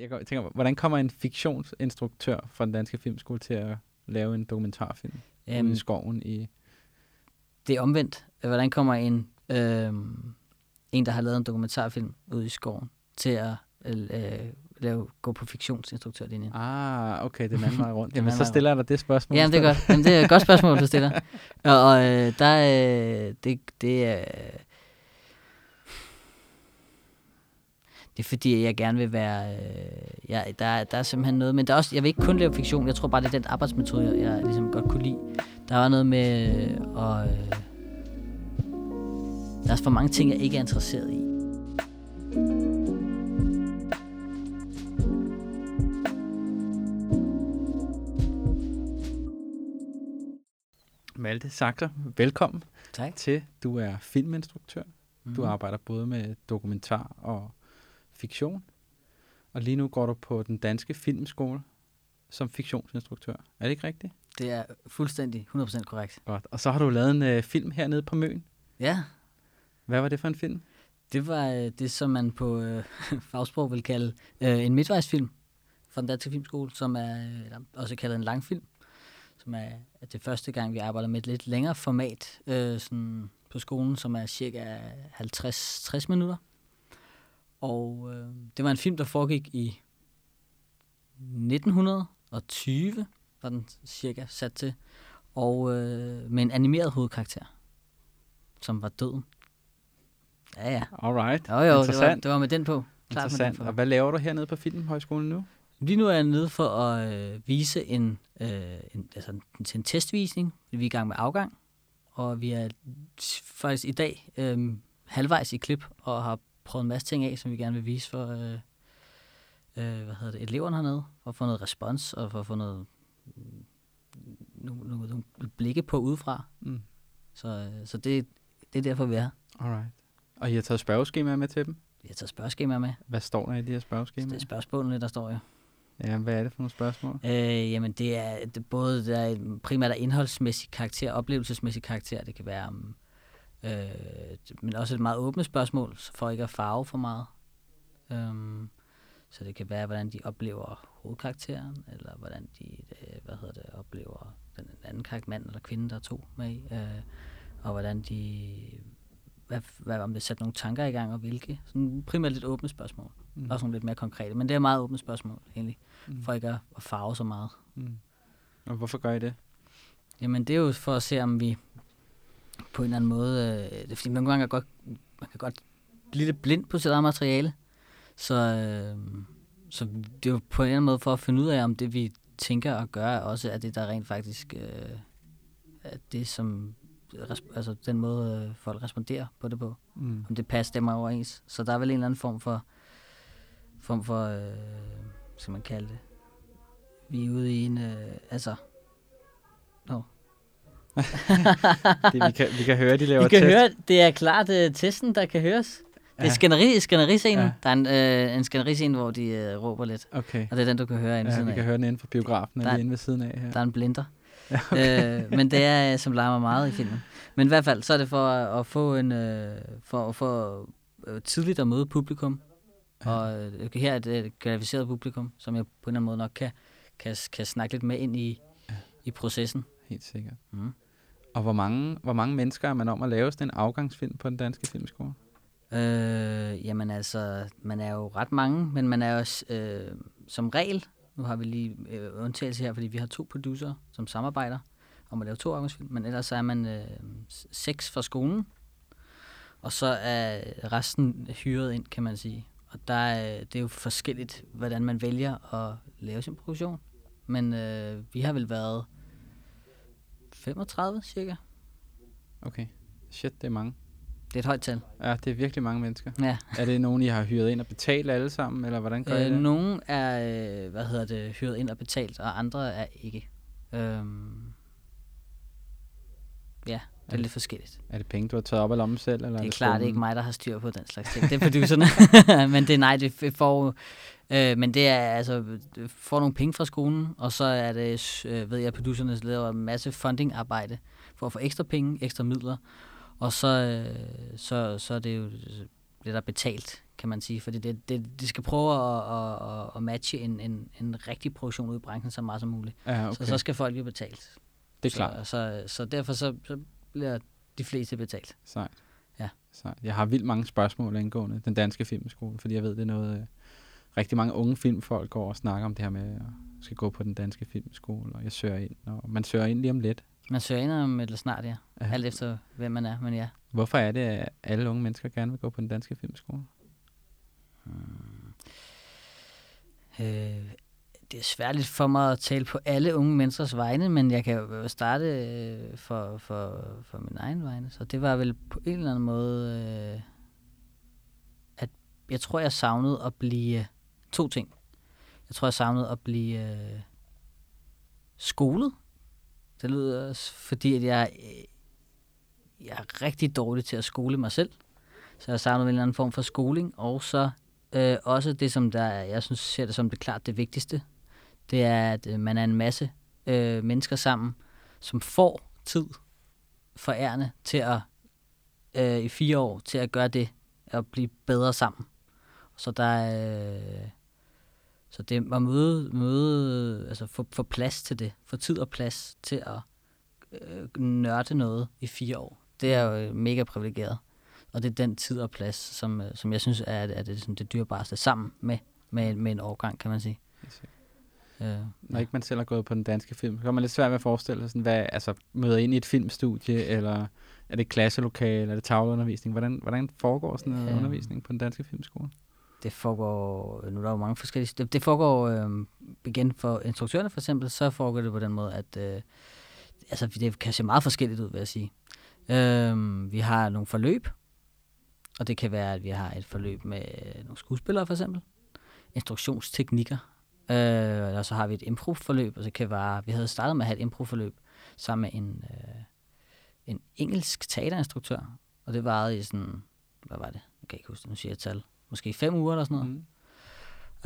Jeg tænker, hvordan kommer en fiktionsinstruktør fra den danske filmskole til at lave en dokumentarfilm Øhm, i skoven i... det er omvendt. Hvordan kommer en, øh, en, der har lavet en dokumentarfilm ude i skoven, til at øh, lave, gå på fiktionsinstruktørlinjen? Ah, okay, den anden vej rundt. Jamen, så stiller jeg dig det spørgsmål. Jamen, det er godt. Jamen, det er et godt spørgsmål, du stiller. Og, og øh, der er... Det, det er... Det er fordi, jeg gerne vil være... Øh, ja, der, er- der er simpelthen noget... Men der er også, jeg vil ikke kun lave fiktion. Jeg tror bare, det er den arbejdsmetode, jeg, jeg ligesom godt kunne lide. Der er noget med... Øh, og, øh, der er for mange ting, jeg ikke er interesseret i. Malte Saxer, velkommen Tak. til. Du er filminstruktør. Mm. Du arbejder både med dokumentar og fiktion. Og lige nu går du på den danske filmskole som fiktionsinstruktør. Er det ikke rigtigt? Det er fuldstændig 100% korrekt. Godt. Og så har du lavet en øh, film hernede på Møn. Ja, Hvad var det for en film? Det var øh, det, som man på øh, fagsprog vil kalde øh, en midtvejsfilm fra den danske filmskole, som er øh, også kaldet en langfilm, som er, er det første gang, vi arbejder med et lidt længere format øh, sådan på skolen, som er cirka 50-60 minutter. Og øh, det var en film, der foregik i 1920, var den cirka sat til, og øh, med en animeret hovedkarakter, som var døden. Ja, ja. Alright. Jo, jo, det var, det var med den på. Klart med den Interessant. på. Og hvad laver du hernede på Filmhøjskolen nu? Lige nu er jeg nede for at øh, vise en, øh, en, altså, en, til en testvisning. Vi er i gang med afgang, og vi er faktisk i dag øh, halvvejs i klip og har prøvet en masse ting af, som vi gerne vil vise for øh, øh, hvad hedder det, eleverne hernede, for at få noget respons og for at få noget, nogle, nogle, nogle blikke på udefra. Mm. Så, øh, så det, det er derfor, vi er her. Alright. Og I har taget spørgeskemaer med til dem? Vi har taget spørgeskemaer med. Hvad står der i de her Det spørgeskemaer? er spørgsmålene, der står jo. Ja, hvad er det for nogle spørgsmål? Øh, jamen det er det, både der er primært af indholdsmæssig karakter, oplevelsesmæssig karakter. Det kan være, um, øh, men også et meget åbent spørgsmål, så for ikke at farve for meget. Um, så det kan være, hvordan de oplever hovedkarakteren, eller hvordan de øh, hvad hedder det, oplever den anden karakter, mand eller kvinde, der er to med i, øh, og hvordan de, hvad, hvad, om det sætter nogle tanker i gang, og hvilke. Sådan primært lidt åbne spørgsmål. Mm. Også nogle lidt mere konkrete, men det er meget åbne spørgsmål, egentlig, Mm. for ikke at, at farve så meget. Mm. Og hvorfor gør I det? Jamen, det er jo for at se, om vi på en eller anden måde... Øh, det er fordi, nogle gange er godt, man kan godt blive lidt blind på sit eget materiale. Så, øh, så det er jo på en eller anden måde for at finde ud af, om det vi tænker og gør, også er det, der rent faktisk øh, er det, som... Altså den måde, øh, folk responderer på det på. Mm. Om det passer dem overens. Så der er vel en eller anden form for... Form for... Øh, skal man kalde det? Vi er ude i en... Øh, altså... Nå, Det, vi, kan, vi kan høre, de laver Vi kan test. høre, det er klart uh, testen, der kan høres. Det er Ja. skænderi, skænderi-scenen. Ja. Ja. Der er en, øh, en skænderi-scene, hvor de uh, råber lidt. Okay. Og det er den, du kan høre inde Ja, siden vi af. kan høre den inde for biografen, Der- lige inde ved siden af her. Der er en blinder. Ja, okay. øh, men det er, øh, som larmer meget i filmen. Men i hvert fald, så er det for at, at få en... Øh, for, for øh, tidligt at møde publikum. Og øh, her er det et kvalificeret publikum, som jeg på en eller anden måde nok kan, kan, kan snakke lidt med ind i, i processen. Helt sikkert. Mm. Og hvor mange, hvor mange mennesker er man om at lave sådan en afgangsfilm på den danske filmskole? Øh, jamen altså, man er jo ret mange, men man er jo øh, som regel, nu har vi lige øh, undtagelse her, fordi vi har to producer, som samarbejder om at lave to afgangsfilm, men ellers så er man øh, seks fra skolen, og så er resten hyret ind, kan man sige. Og der er, det er jo forskelligt, hvordan man vælger at lave sin produktion. Men øh, vi har vel været 35 cirka. Okay. Shit, det er mange. Det er et højt tal. Ja, det er virkelig mange mennesker. Ja. Er det nogen, I har hyret ind og betalt alle sammen, eller hvordan gør I Øh, det? nogle er, øh, hvad hedder det, hyret ind og betalt, og andre er ikke. Øhm, ja, det er det- lidt forskelligt. Er det penge, du har taget op af lommen selv? Eller Det er det klart skolen? ikke mig, der har styr på den slags ting. Det er producerne. men det er nej, det får... Øh, men det er altså, det får nogle penge fra skolen, og så er det, øh, ved jeg, at producerne laver en masse funding-arbejde for at få ekstra penge, ekstra midler. Og så, øh, så, så er det jo bliver der betalt, kan man sige. Fordi det, det, de skal prøve at, at, at matche en, en, en rigtig produktion ud i branchen så meget som muligt. Ja, Okay. Så, så skal folk jo betalt. det er klart. Så, så, så derfor så, så bliver de fleste betalt. Sejt. Ja. Sejt. Jeg har vildt mange spørgsmål angående den danske filmskole, fordi jeg ved, det er noget, øh, rigtig mange unge filmfolk går og snakker om det her med, at skal gå på den danske filmskole, og jeg søger ind, og man søger ind lige om lidt. Man søger ind om et eller snart, ja. Ja. Alt efter, hvem man er, men ja. Hvorfor er det, at alle unge mennesker gerne vil gå på den danske filmskole? Øh, det er svært lidt for mig at tale på alle unge menneskers vegne, men jeg kan jo øh, starte øh, for, for, for min egen vegne. Så det var vel på en eller anden måde, øh, at jeg tror, jeg savnede at blive to ting. Jeg tror, jeg savnede at blive øh, skolet. Det lyder også, fordi at jeg, øh, jeg er rigtig dårlig til at skole mig selv. Så jeg savnede en eller anden form for skoling, og så Øh, også det, som der, jeg synes, ser det som det klart det vigtigste, det er, at øh, man er en masse øh, mennesker sammen, som får tid for ærne til at øh, i fire år til at gøre det, og blive bedre sammen. Så der er, øh, så det at møde, møde altså få, få plads til det, få tid og plads til at øh, nørde noget i fire år, det er jo øh, mega privilegeret. Og det er den tid og plads, som, øh, som jeg synes er, er det, sådan, det dyrebareste sammen med, med, med en årgang, kan man sige. Øh, Når ikke man selv har gået på den danske film, så er man lidt svært ved at forestille sig, sådan, hvad, altså møder ind i et filmstudie, eller er det klasselokale, er det tavleundervisning? Hvordan, hvordan foregår sådan noget Øhm. undervisning på den danske filmskole? det foregår, nu er der jo mange forskellige, det, det foregår øh, igen for instruktørerne for eksempel, så foregår det på den måde, at øh, altså, det kan se meget forskelligt ud, vil jeg sige. Øh, vi har nogle forløb, og det kan være, at vi har et forløb med nogle skuespillere for eksempel, instruktionsteknikker, øh, og så har vi et improv-forløb, og det kan være, vi havde startet med at have et improv-forløb sammen med en, øh, en engelsk teaterinstruktør, og det varede i sådan, hvad var det? Jeg kan ikke huske nu siger jeg et tal. Måske fem uger eller sådan noget. Mm.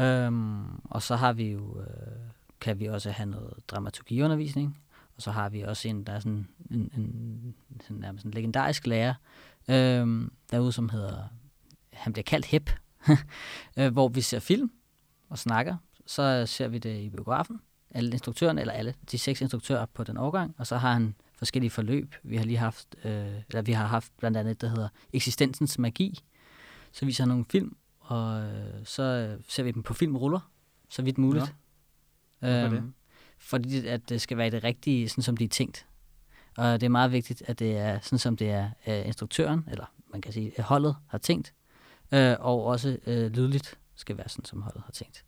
Øhm, og så har vi jo, øh, kan vi også have noget dramaturgiundervisning, og så har vi også en, der er sådan en, en sådan nærmest en legendarisk lærer øhm, derude, som hedder, han bliver kaldt Hep, øh, hvor vi ser film og snakker. Så ser vi det i biografen, alle instruktørerne, eller alle de seks instruktører på den årgang, og så har han forskellige forløb. Vi har lige haft, øh, eller vi har haft blandt andet et, der hedder Eksistensens Magi. Så viser han nogle film, og øh, så øh, ser vi dem på filmruller, så vidt muligt. Hvorfor det? Fordi at det skal være det rigtige, sådan som det er tænkt. Og det er meget vigtigt, at det er sådan, som det er øh, instruktøren, eller man kan sige, holdet har tænkt, øh, og også øh, lydligt skal være sådan, som holdet har tænkt.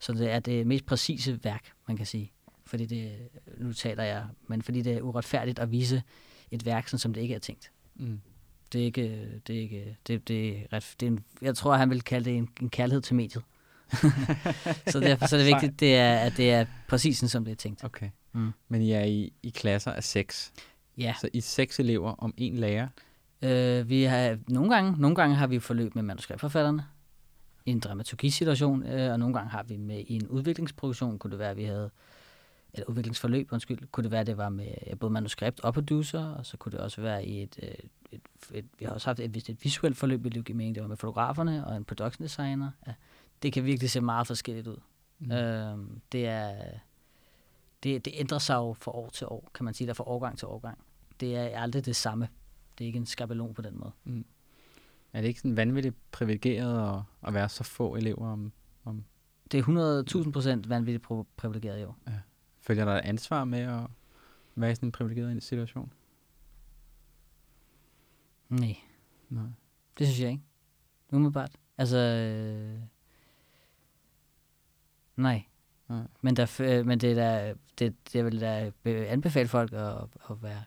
Så det er det mest præcise værk, man kan sige. Fordi det, nu taler jeg, men fordi det er uretfærdigt at vise et værk, sådan som det ikke er tænkt. Mm. Det er ikke, det er ikke, det, det er ret, det er en, jeg tror, han vil kalde det en, en kærlighed til mediet. så derfor så er det vigtigt, det er, at det er præcis sådan, som det er tænkt. Okay. Mm. Men I er i, i klasser af seks. Ja, Så I er seks elever om en lærer. øh, vi har nogle gange, nogle gange har vi forløb med manuskriptforfatterne en dramaturgisituation, øh, og nogle gange har vi med i en udviklingsproduktion, kunne det være, at vi havde eller udviklingsforløb, undskyld, kunne det være, at det var med både manuskript og producer, og så kunne det også være i et, øh, et, et vi har også haft et, et, et visuelt forløb, det give mening, det var med fotograferne og en production designer. Ja, det kan virkelig se meget forskelligt ud. Mm. Mm. Øh, det er det, det ændrer sig jo fra år til år, kan man sige, der fra årgang til årgang. Det er aldrig det samme. Det er ikke en skabelon på den måde. Er det ikke sådan vanvittigt privilegeret at, at være så få elever? Om, om, Det er 100.000 procent vanvittigt privilegeret i år. følger der et ansvar med at være i sådan en privilegeret situation? Nej, Nej. det synes jeg ikke. Umiddelbart. Altså, øh, nej. Nej. Men, der, øh, men det, er da, det, det vil da be- anbefale folk at, at være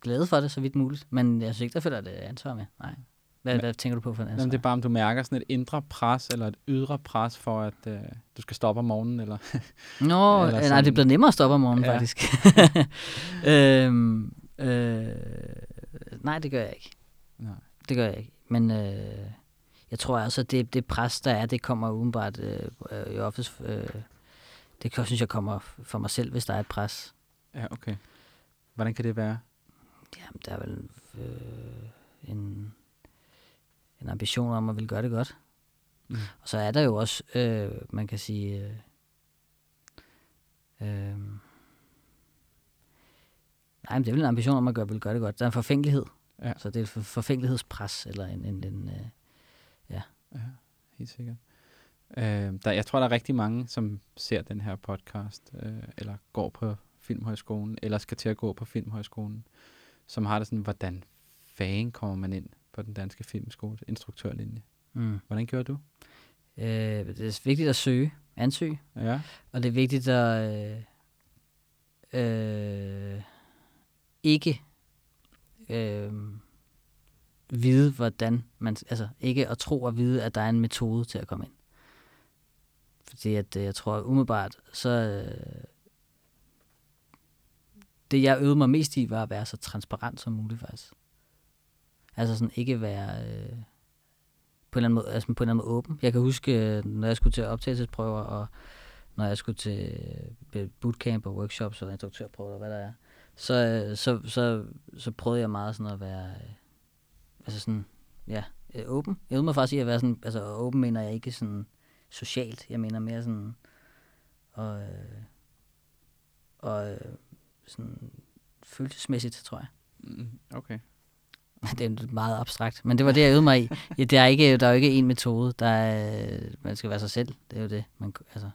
glade for det, så vidt muligt. Men jeg synes ikke, der følger det ansvar med. Nej. Hvad, Men- hvad tænker du på for en ansvar? Jamen, det er bare, om du mærker sådan et indre pres, eller et ydre pres for, at øh, du skal stoppe om morgenen, eller... Nå, Eller øh, nej, det er blevet nemmere at stoppe om morgenen, Ja. faktisk. øhm, øh, nej, det gør jeg ikke. Nej. Det gør jeg ikke. Men øh, jeg tror altså, at det, det pres, der er, det kommer udenbart øh, i office. Øh, det kan, synes jeg kommer for mig selv, hvis der er et pres. Ja, okay. Hvordan kan det være? Jamen, der er vel øh, en, en ambition om at ville gøre det godt. Mm. Og så er der jo også, øh, man kan sige, øh, øh, nej, men det er vel en ambition om at gøre, vil gøre det godt. Der er en forfængelighed. Ja. Så det er et for- forfængelighedspres, eller en, en, en øh, Ja, helt sikkert. Øh, der, jeg tror, der er rigtig mange, som ser den her podcast, øh, eller går på Filmhøjskolen, eller skal til at gå på Filmhøjskolen, som har det sådan, hvordan fanden kommer man ind på den danske filmskole, instruktørlinje? mm. Hvordan gjorde du? øh, det er vigtigt at søge, ansøge, Ja, og det er vigtigt at øh, øh, ikke øh, vide, hvordan man, altså ikke at tro og vide, at der er en metode til at komme ind. Fordi at øh, jeg tror umiddelbart, så øh, det jeg øvede mig mest i, var at være så transparent som muligt faktisk. Altså sådan ikke være øh, på en eller anden måde, altså på en eller anden måde åben. Jeg kan huske, øh, når jeg skulle til optagelsesprøver, og når jeg skulle til øh, bootcamp og workshops og instruktørprøver, og hvad der er, så, øh, så, så, så prøvede jeg meget sådan at være, øh, altså sådan, ja, øh, åben. Jeg øvede mig faktisk i at være sådan, altså åben mener jeg ikke sådan socialt, jeg mener mere sådan, og, og sådan følelsesmæssigt, tror jeg. Mm, okay. Det er meget abstrakt, men det var det, jeg øvede mig i. Ja, det er ikke, der er jo ikke en metode. Der er, man skal være sig selv. Det er jo det. Man, altså,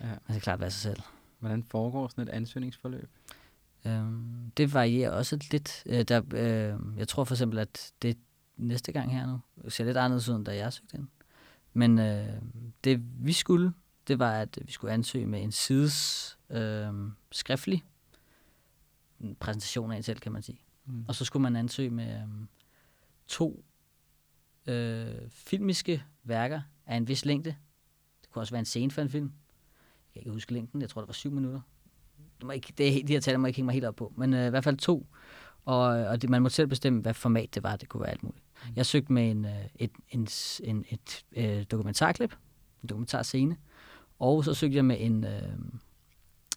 Ja. man skal klart være sig selv. Hvordan foregår sådan et ansøgningsforløb? Øhm, det varierer også lidt. Øh, der, øh, jeg tror for eksempel, at det næste gang her nu ser lidt anderledes ud, end da jeg søgte ind. Men øh, det vi skulle, det var, at vi skulle ansøge med en sides øh, skriftlig en præsentation af en selv, kan man sige. Mm. Og så skulle man ansøge med øhm, to øh, filmiske værker af en vis længde. Det kunne også være en scene for en film. Jeg kan ikke huske længden. Jeg tror, det var syv minutter. Det må ikke, det, de her tal må ikke hænge mig helt op på. Men øh, i hvert fald to. Og, og det, man må selv bestemme, hvad format det var. Det kunne være alt muligt. Jeg søgte med en, øh, et, en, en, et øh, dokumentarklip. En dokumentarscene. Og så søgte jeg med en, øh,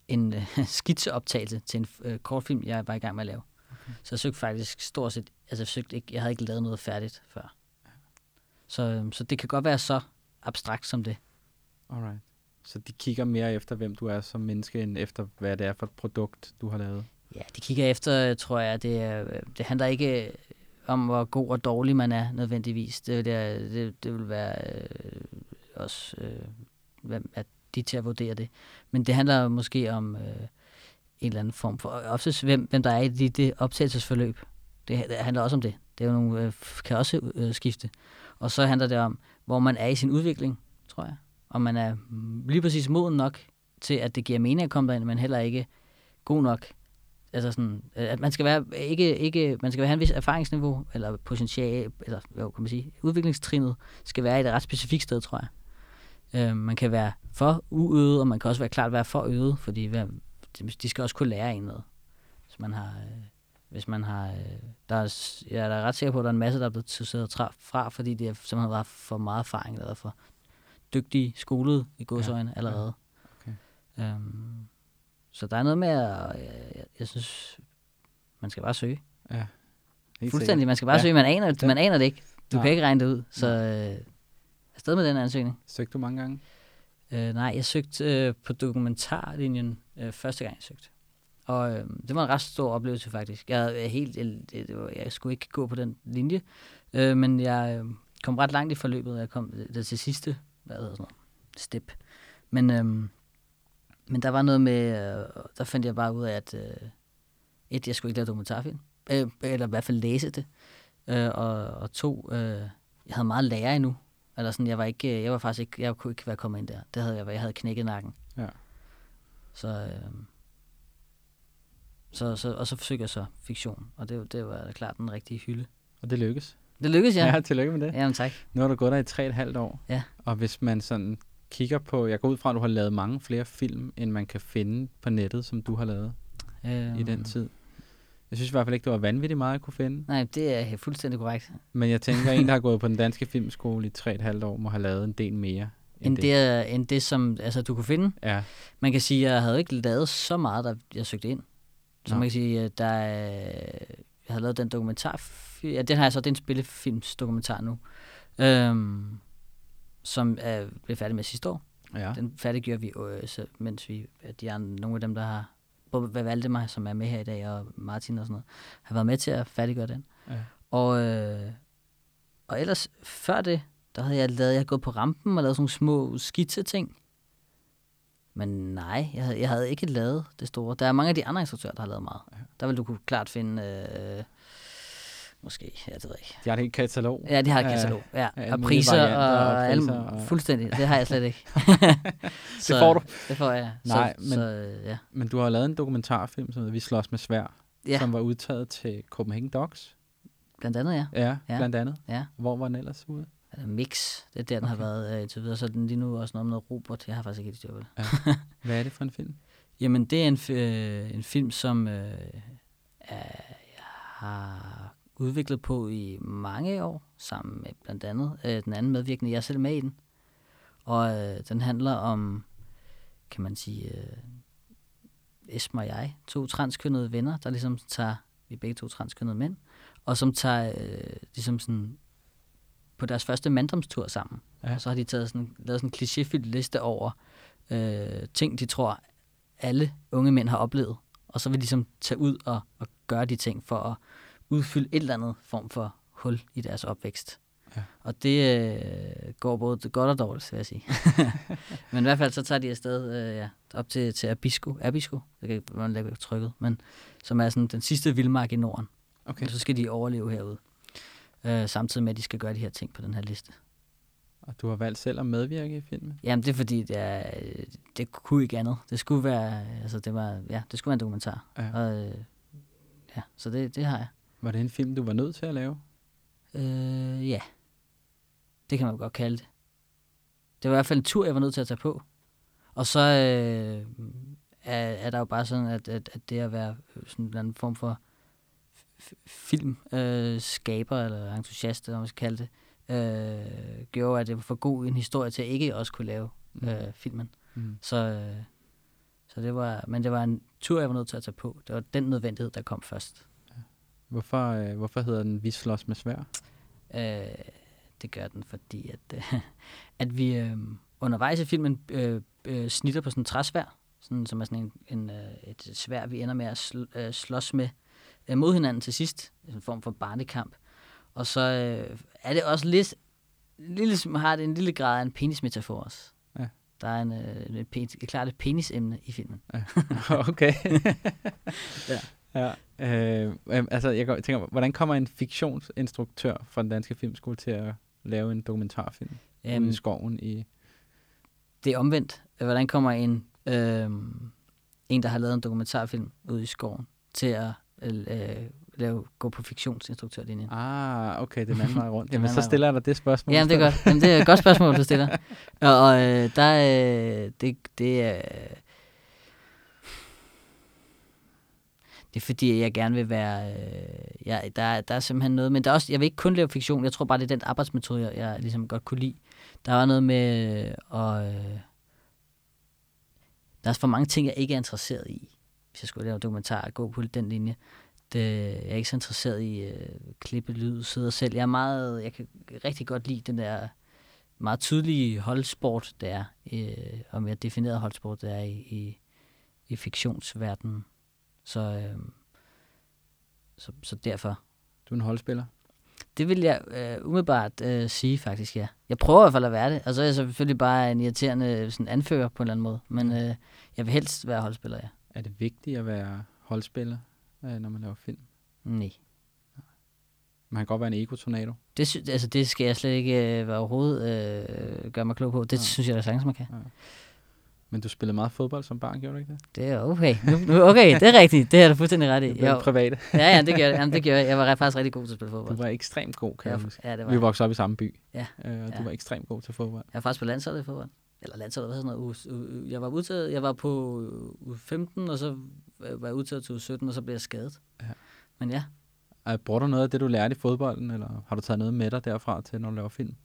en øh, skitseoptagelse til en øh, kortfilm, jeg var i gang med at lave. Så jeg søgte faktisk stort set, altså jeg, søgte ikke, jeg havde ikke lavet noget færdigt før. Så, øhm, så det kan godt være så abstrakt som det. Alright. Så de kigger mere efter, hvem du er som menneske, end efter, hvad det er for et produkt, du har lavet. Ja, de kigger efter, tror jeg, det, øh, det handler ikke om, hvor god og dårlig man er nødvendigvis. Det, det, det, det vil være øh, også, øh, hvem er de til at vurdere det. Men det handler måske om øh, en eller anden form for, også hvem, hvem der er i det, det optagelsesforløb. Det, det handler også om det. Det er jo nogle, øh, kan også øh, skifte. Og så handler det om, hvor man er i sin udvikling, tror jeg. Om man er lige præcis moden nok til, at det giver mening at komme derind, men heller ikke god nok altså sådan, øh, at man skal være ikke, ikke, man skal have en vis erfaringsniveau, eller potentiale, eller hvad kan man sige, udviklingstrinet skal være i et ret specifikt sted, tror jeg. Øh, man kan være for uøvet, og man kan også være klart være for øvet, fordi hvad, de- skal også kunne lære en noget. Hvis man har, øh, hvis man har, øh, der er, jeg er da ret sikker på, at der er en masse, der er blevet tra- fra, fordi de har simpelthen været for meget erfaring, eller for dygtige, skolede i godsøjne ja, allerede. Okay. Øhm, så der er noget med, at jeg, jeg, jeg synes, man skal bare søge. Ja. Helt Fuldstændig, man skal bare Ja. ja. søge, man aner, Ja. man aner det ikke. Du Nej. kan ikke regne det ud, så øh, afsted med den ansøgning. Søgte du mange gange? Øh, nej, jeg søgte øh, på dokumentarlinjen øh, første gang, jeg søgte. Og øh, det var en ret stor oplevelse faktisk. Jeg, jeg øh, helt, jeg, det var, jeg skulle ikke gå på den linje, øh, men jeg øh, kom ret langt i forløbet, og jeg kom øh, det til sidste, hvad hedder sådan noget, step. Men, øh, men der var noget med, øh, der fandt jeg bare ud af, at øh, et, jeg skulle ikke lave dokumentarfilm, øh, eller i hvert fald læse det, øh, og, og to, øh, jeg havde meget lære endnu, eller sådan, jeg var ikke, jeg var faktisk ikke, jeg kunne ikke være kommet ind der. Det havde jeg, jeg havde knækket nakken. Ja. Så, øh, så, så, og så forsøgte jeg så fiktion, og det, det var klart den rigtige hylde. Og det lykkes. Det lykkedes, ja. Ja, tillykke med det. Jamen tak. Nu har du gået der i tre et halvt år. Ja. Og hvis man sådan kigger på, jeg går ud fra, at du har lavet mange flere film, end man kan finde på nettet, som du har lavet Øh, i den tid. Jeg synes i hvert fald ikke, det var vanvittigt meget at kunne finde. Nej, det er fuldstændig korrekt. Men jeg tænker, en, der har gået på den danske filmskole i tre og et halvt år, må have lavet en del mere. End det, er- end det, som altså, du kunne finde. Ja, Man kan sige, at jeg havde ikke lavet så meget, da jeg søgte ind. Så Nå. man kan sige, at der er, jeg jeg havde lavet den dokumentar. Ja, den har jeg så, det er en spillefilmsdokumentar nu. Øhm, som er blev færdig med sidste år. Ja. Den færdiggjorde vi, øh, så, mens vi, at de andre, nogle af dem, der har, både Valdemar, som er med her i dag, og Martin og sådan noget, har været med til at færdiggøre den. ja. Og, øh, og ellers, før det, der havde jeg lavet, jeg havde gået på rampen og lavet sådan nogle små skitse-ting. Men nej, jeg havde, jeg havde ikke lavet det store. Der er mange af de andre instruktører, der har lavet meget. Ja. Der vil du kunne klart finde, øh, måske, jeg ved ikke. De har et helt katalog. Ja, de har et katalog. Ja, af alle og priser og, og priser og- fuldstændig. Det har jeg slet ikke. Det får du. Det får jeg. Nej, så, men- Så, øh, ja. Men du har lavet en dokumentarfilm, som hedder Vi slås med svær, ja, som var udtaget til Copenhagen Docs. blandt andet ja. Ja, Ja. blandt andet. Ja. Hvor var den ellers ude? Altså, mix, det er der, den har Okay. været øh, indtil videre. Så den lige nu også noget med noget robot. Jeg har faktisk ikke styr på det. Hvad er det for en film? Jamen, det er en, øh, en film, som øh, er, jeg har udviklet på i mange år, sammen med blandt andet øh, den anden medvirkende. Jeg er selv med i den. Og øh, den handler om, kan man sige, øh, Esben og jeg, to transkønnede venner, der ligesom tager, vi er begge to transkønnede mænd, og som tager øh, ligesom sådan på deres første manddomstur sammen. Ja. Og så har de taget sådan, lavet sådan en klichéfyldt liste over øh, ting, de tror, alle unge mænd har oplevet. Og så vil de ligesom tage ud og, og gøre de ting for at udfylde et eller andet form for hul i deres opvækst. Ja. Og det øh, går både godt og dårligt, vil jeg sige. men i hvert fald så tager de afsted øh, ja, op til, til Abisko, Abisko, det kan ikke, man lægger trykket, men som er sådan den sidste vildmark i Norden. Okay. Og så skal de overleve herude. Øh, samtidig med, at de skal gøre de her ting på den her liste. Og du har valgt selv at medvirke i filmen? Jamen, det er fordi, det, er, øh, det kunne ikke andet. Det skulle være, altså det var, ja, det skulle være en dokumentar. Ja. Og, øh, ja, så det, det har jeg. Var det en film, du var nødt til at lave? Øh, ja. Det kan man godt kalde det. Det var i hvert fald en tur, jeg var nødt til at tage på. Og så øh, er, er der jo bare sådan, at, at, at det at være sådan en eller anden form for filmskaber, øh, skaber, eller entusiast, eller hvad man skal kalde det, øh, gjorde, at det var for god en historie til at ikke også kunne lave øh, filmen. Mm. Så, øh, så det var, men det var en tur, jeg var nødt til at tage på. Det var den nødvendighed, der kom først. Hvorfor, øh, hvorfor hedder den Vi slås med svær? Øh, det gør den, fordi at, øh, at vi øh, undervejs i filmen øh, øh, snitter på sådan en træsvær, sådan, som er sådan en, en, øh, et svær, vi ender med at sl, øh, slås med øh, mod hinanden til sidst. En form for barnekamp. Og så øh, er det også lidt, lille, har det en lille grad af en penismetafor også. Ja. Der er en, øh, et, et klart et penisemne i filmen. okay. Ja. ja. Øh, øh, altså, jeg tænker, hvordan kommer en fiktionsinstruktør fra den danske filmskole til at lave en dokumentarfilm um, i skoven i... Det er omvendt. Hvordan kommer en, øh, en, der har lavet en dokumentarfilm ude i skoven, til at øh, lave, gå på fiktionsinstruktørlinjen? Ah, okay, den anden vej rundt. Jamen, så stiller jeg dig det spørgsmål. Jamen, det er godt. Jamen, det er et godt spørgsmål, du stiller. Og, og øh, der er... Det, det er... Det er fordi, jeg gerne vil være... Øh, ja, der, der er simpelthen noget... Men der er også, jeg vil ikke kun lave fiktion. Jeg tror bare, det er den arbejdsmetode, jeg, jeg ligesom godt kunne lide. Der var noget med... at... og, øh, der er for mange ting, jeg ikke er interesseret i. Hvis jeg skulle lave dokumentar og gå på den linje. Det, jeg er ikke så interesseret i øh, klippe lyd, sidde selv. Jeg er meget... Jeg kan rigtig godt lide den der meget tydelige holdsport, der er, øh, og mere defineret holdsport, der er i, i, i fiktionsverdenen. Så, øh, så, så derfor. Du er en holdspiller. Det vil jeg øh, umiddelbart øh, sige faktisk, ja. Jeg prøver i hvert fald at være det, og så er jeg selvfølgelig bare en irriterende sådan anfører på en eller anden måde. Men øh, jeg vil helst være holdspiller, ja. Er det vigtigt at være holdspiller, øh, når man laver film? Nej. Man kan godt være en ego-tornado. Det, sy- altså, det skal jeg slet ikke øh, være overhovedet øh, gøre mig klog på. Det Nej. synes jeg da sagtens, man kan. Men du spillede meget fodbold som barn, gjorde du ikke det? Det er okay. Nu, okay, det er rigtigt. Det er du fuldstændig ret i. Det var private. Ja, ja, det gør jeg. Jamen, det gør jeg. Jeg var faktisk rigtig god til at spille fodbold. Du var ekstremt god, kan jeg Ja, huske. ja, det var Vi jeg. voksede op i samme by. Ja. Øh, og du Ja. var ekstremt god til fodbold. Jeg var faktisk på landsholdet i fodbold. Eller landsholdet, hvad sådan noget? Jeg var udtaget, jeg var på u 15, og så var jeg udtaget til u 17, og så blev jeg skadet. Ja. Men ja, Bruger du noget af det, du lærte i fodbolden, eller har du taget noget med dig derfra til, når du laver film?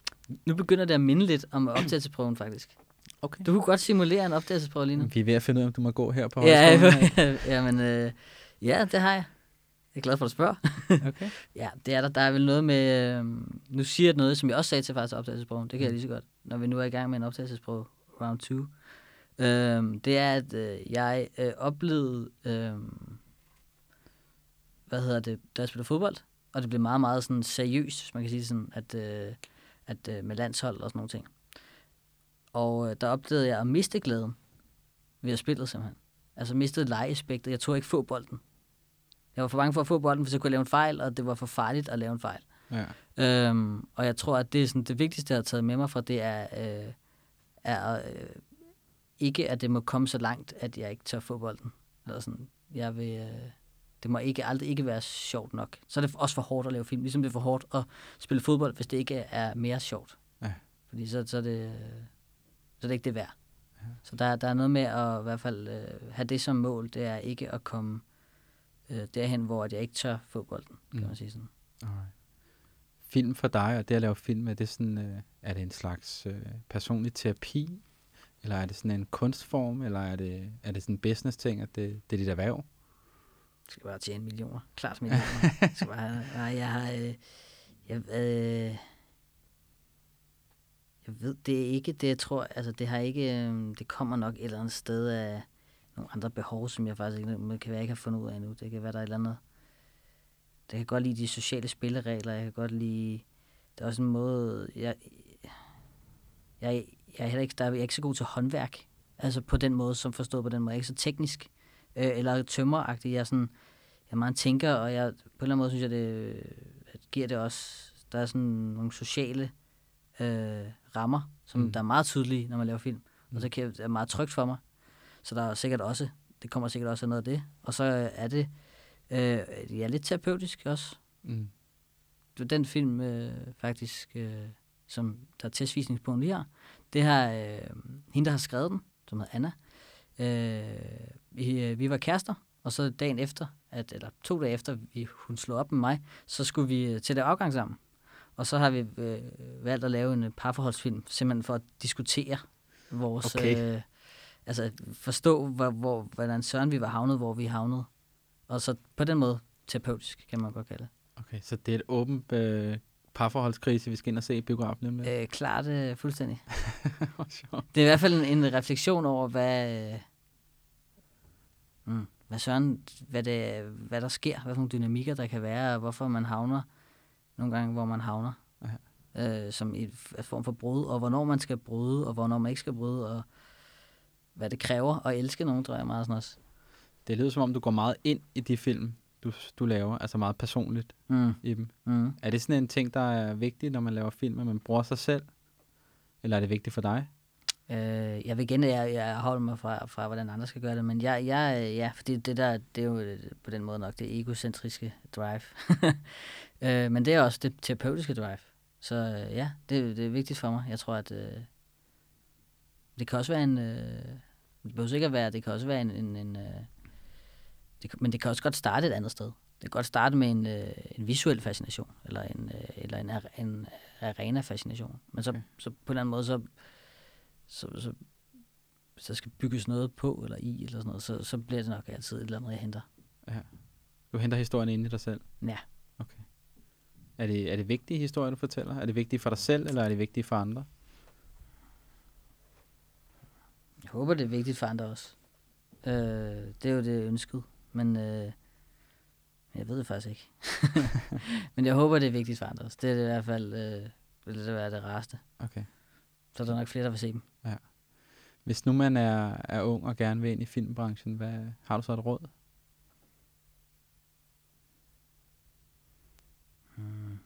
nu begynder det at minde lidt om optagelsesprøven faktisk. Okay. Du kunne godt simulere en optagelsesprøve lige nu. Vi er ved at finde ud af, om du må gå her på Ja, højskolen. ja, men øh, ja, det har jeg. Jeg er glad for, at du spørger. Okay. ja, det er der. Der er vel noget med... Øh, nu siger jeg noget, som jeg også sagde til faktisk optagelsesprøven. Det kan jeg lige så godt, når vi nu er i gang med en optagelsesprøve, round 2. Øh, det er, at øh, jeg øh, oplevede... Øh, hvad hedder det? Da jeg spiller fodbold, og det blev meget, meget sådan seriøst, hvis man kan sige sådan, at, øh, at øh, med landshold og sådan nogle ting. Og øh, der oplevede jeg at miste glæden ved at spille simpelthen. Altså mistede legespektet. Jeg tog ikke få bolden. Jeg var for bange for at få bolden, hvis jeg kunne lave en fejl, og det var for farligt at lave en fejl. Ja. Øhm, og jeg tror, at det er sådan, det vigtigste, jeg har taget med mig fra det, er, øh, er øh, ikke, at det må komme så langt, at jeg ikke tør få bolden. Eller sådan, jeg vil, øh, det må ikke aldrig ikke være sjovt nok. Så er det også for hårdt at lave film, ligesom det er for hårdt at spille fodbold, hvis det ikke er mere sjovt. Ja. Fordi så, så, er det, så er det ikke det værd. Ja. Så der, der er noget med at i hvert fald øh, have det som mål, det er ikke at komme øh, derhen, hvor jeg ikke tør fodbolden, kan Mm. man sige sådan. Alright. Film for dig, og det at lave film, er det, sådan, øh, er det en slags øh, personlig terapi? Eller er det sådan en kunstform? Eller er det, er det sådan en business ting, at det, det er dit erhverv? Jeg skal bare tjene millioner. Klart millioner. jeg skal bare, nej, jeg har... Øh, jeg, øh, jeg ved, det er ikke det, jeg tror... Altså, det har ikke... Øhm, det kommer nok et eller andet sted af nogle andre behov, som jeg faktisk ikke... Kan være, ikke har fundet ud af endnu. Det kan være, der er et eller andet... Det kan godt lide de sociale spilleregler. Jeg kan godt lide... Der er også en måde... Jeg, jeg, jeg er heller ikke, der jeg er ikke så god til håndværk. Altså på den måde, som forstået på den måde. Jeg er ikke så teknisk øh, eller tømmeragtig. Jeg er sådan, jeg er meget tænker, og jeg, på en eller anden måde synes jeg, det øh, at giver det også, der er sådan nogle sociale øh, rammer, som Mm. mm. der er meget tydelige, når man laver film. Og så kan jeg, det er meget trygt for mig. Så der er sikkert også, det kommer sikkert også af noget af det. Og så er det, øh, ja, lidt terapeutisk også. Mm. Det den film øh, faktisk, øh, som der er testvisningspunkten lige her, det har øh, hende, der har skrevet den, som hedder Anna, øh, vi, øh, vi var kærester, og så dagen efter, at, eller to dage efter, vi, hun slog op med mig, så skulle vi øh, til det afgang sammen. Og så har vi øh, valgt at lave en øh, parforholdsfilm, simpelthen for at diskutere vores... Okay. Øh, altså forstå, hvor, hvor, hvordan søren vi var havnet, hvor vi havnede. Og så på den måde terapeutisk, kan man godt kalde det. Okay, så det er et åbent øh, parforholdskrise, vi skal ind og se i biografen lidt. Øh, klart øh, fuldstændig. Det er i hvert fald en, en refleksion over, hvad, øh, mm, hvad, søren, hvad, det, hvad der sker, hvad for nogle dynamikker der kan være, og hvorfor man havner nogle gange, hvor man havner. Øh, som en form for brud, og hvornår man skal bryde, og hvornår man ikke skal bryde, og hvad det kræver at elske nogen, tror jeg meget sådan også. Det lyder som om, du går meget ind i de film, du, du laver, altså meget personligt Mm, i dem. mm. Er det sådan en ting, der er vigtig, når man laver film, at man bruger sig selv? Eller er det vigtigt for dig? Øh, jeg vil igen, jeg, jeg holder mig fra, fra, hvordan andre skal gøre det, men jeg, jeg ja, fordi det der, det er jo øh, på den måde nok det egocentriske drive. øh, men det er også det terapeutiske drive. Så øh, ja, det, det er vigtigt for mig. Jeg tror, at øh, det kan også være en, øh, det behøver ikke at være, det kan også være en, en, en øh, det, men det kan også godt starte et andet sted. Det kan godt starte med en, øh, en visuel fascination, eller en, øh, eller en, en arena-fascination. Men så, Okay. så på en eller anden måde, så, så, så der skal bygges noget på eller i, eller sådan noget, så, så bliver det nok altid et eller andet, jeg henter. Du henter historien ind i dig selv? Ja. Er det, er det vigtige historier, du fortæller? Er det vigtigt for dig selv, eller er det vigtigt for andre? Jeg håber, det er vigtigt for andre også. Øh, det er jo det ønsket, men øh, jeg ved det faktisk ikke. men jeg håber, det er vigtigt for andre også. Det er det i hvert fald, øh, vil det være det rareste. Okay. Så er der nok flere, der vil se dem. Hvis nu man er, er ung og gerne vil ind i filmbranchen, hvad har du så et råd? Hmm.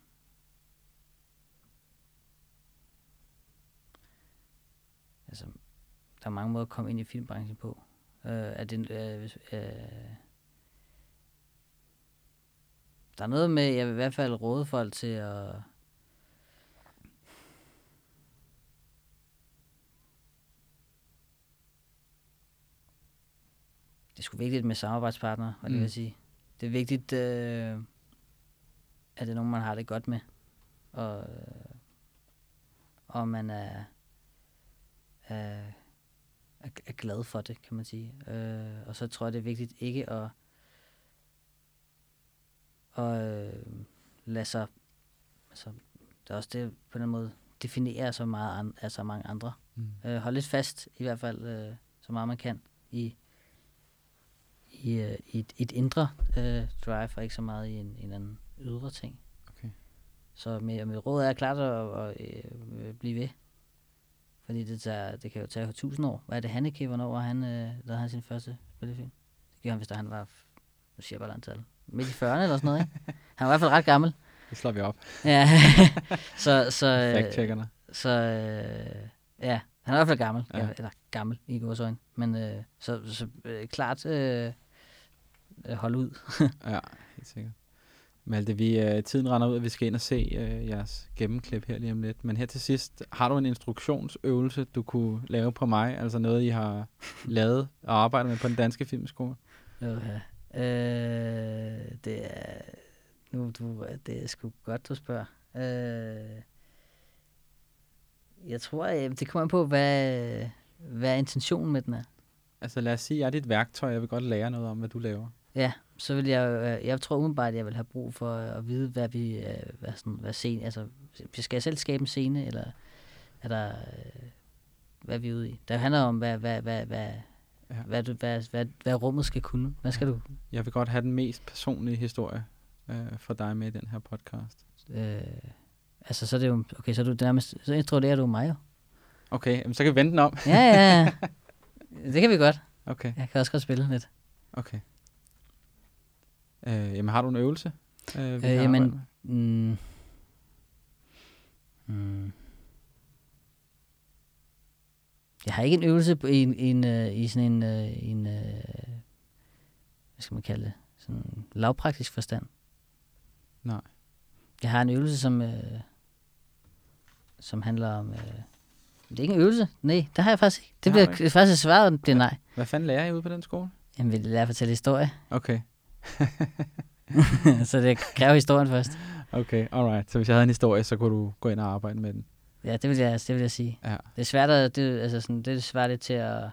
Altså, der er mange måder at komme ind i filmbranchen på. Øh, er det, øh, øh, der er noget med, jeg vil i hvert fald råde folk til at det er sgu vigtigt med samarbejdspartnere, hvad det Mm. vil sige. Det er vigtigt, øh, at det er nogen, man har det godt med. Og, øh, og man er, er, er, er glad for det, kan man sige. Øh, og så tror jeg, det er vigtigt ikke at og øh, lade sig, altså, det er også det på den måde, definere så meget an, altså mange andre. Mm. Øh, hold lidt fast, i hvert fald øh, så meget man kan, i, i, øh, i et, et indre øh, drive, og ikke så meget i en, en anden ydre ting. Okay. Så med, med råd er klart at, at, øh, blive ved. Fordi det, tager, det kan jo tage tusind år. Hvad er det, Hanneke? Hvornår var han, øh, lavede han sin første spillefilm? Det gjorde han, hvis der han var, nu siger jeg bare antal, midt i 40'erne eller sådan noget, ikke? Han var i hvert fald ret gammel. Det slår vi op. Ja, så, så, øh, så øh, ja, han er i hvert fald gammel. Ja. Ja. Eller gammel i vores øjne. Men øh, så, så øh, klart øh, øh, hold ud. Ja, helt sikkert. Malte, vi, øh, tiden render ud, og vi skal ind og se øh, jeres gennemklip her lige om lidt. Men her til sidst, har du en instruktionsøvelse, du kunne lave på mig? Altså noget, I har lavet og arbejdet med på den danske filmskole? Øh, øh, det er nu du det er sgu godt du spørger. Øh, jeg tror øh, det kommer an på hvad hvad intentionen med den er. Altså lad os sige, jeg er dit værktøj, jeg vil godt lære noget om, hvad du laver. Ja, så vil jeg øh, jeg tror umiddelbart at jeg vil have brug for at vide hvad vi øh, hvad sådan hvad scene altså skal jeg selv skabe en scene eller er der øh, hvad er vi ude i? Det handler om hvad hvad hvad hvad Ja. ja. hvad, du, hvad, hvad, hvad rummet skal kunne. Hvad skal du Jeg vil godt have den mest personlige historie øh, for dig med i den her podcast. Øh, altså, så er det jo, okay, så er du nærmest, så introducerer du mig jo. Okay, jamen, så kan vi vende den om. Ja, ja, ja. Det kan vi godt. Okay, Jeg kan også godt spille lidt. okay. Øh, jamen har du en øvelse? Øh, vi Øh, jamen-? Mm. Mm. Jeg har ikke en øvelse på- i, en, i, en, øh, i sådan en, øh, en øh, hvad skal man kalde det, sådan en lavpraktisk forstand. Nej. Jeg har en øvelse, som, øh, som handler om, øh, det er ikke en øvelse, nej, det har jeg faktisk ikke. Det Det bliver ikke. faktisk svaret, det er nej. Hvad fanden lærer I ude på den skole? Jamen, vil jeg lære at fortælle historie? Okay, så det kræver historien først. okay, alright. Så hvis jeg havde en historie, så kunne du gå ind og arbejde med den. Ja, det vil jeg, det vil jeg sige. Ja, Det er svært at, det, altså sådan, det er svært lidt til at,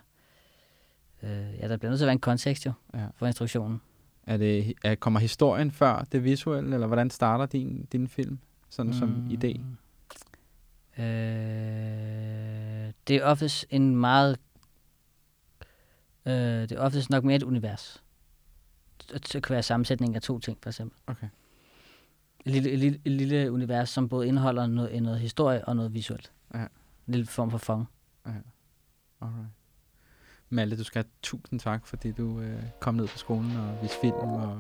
øh, ja, der bliver nødt til at være en kontekst jo, ja. for instruktionen. Er det, er, kommer historien før det visuelle, eller hvordan starter din, din film? Sådan mm. som idé? Øh, det er oftest en meget, øh, det er oftest nok mere et univers. Det kan være sammensætning af to ting, for eksempel. Okay. Et lille, et lille, et lille univers, som både indeholder noget, noget historie og noget visuelt. Ja. En lille form for fong. Alright. Malte, du skal have tusind tak, fordi du øh, kom ned på skolen og viste film, og,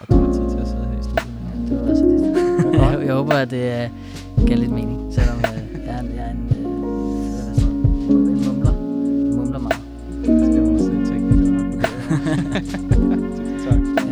og du har tid til at sidde her i studiet mig. Det var også det. jeg, jeg håber, at det uh, gav lidt mening, selvom uh, jeg er en, jeg er en, det, en mumler. Jeg mumler meget. Det skal vores øh, teknikere time.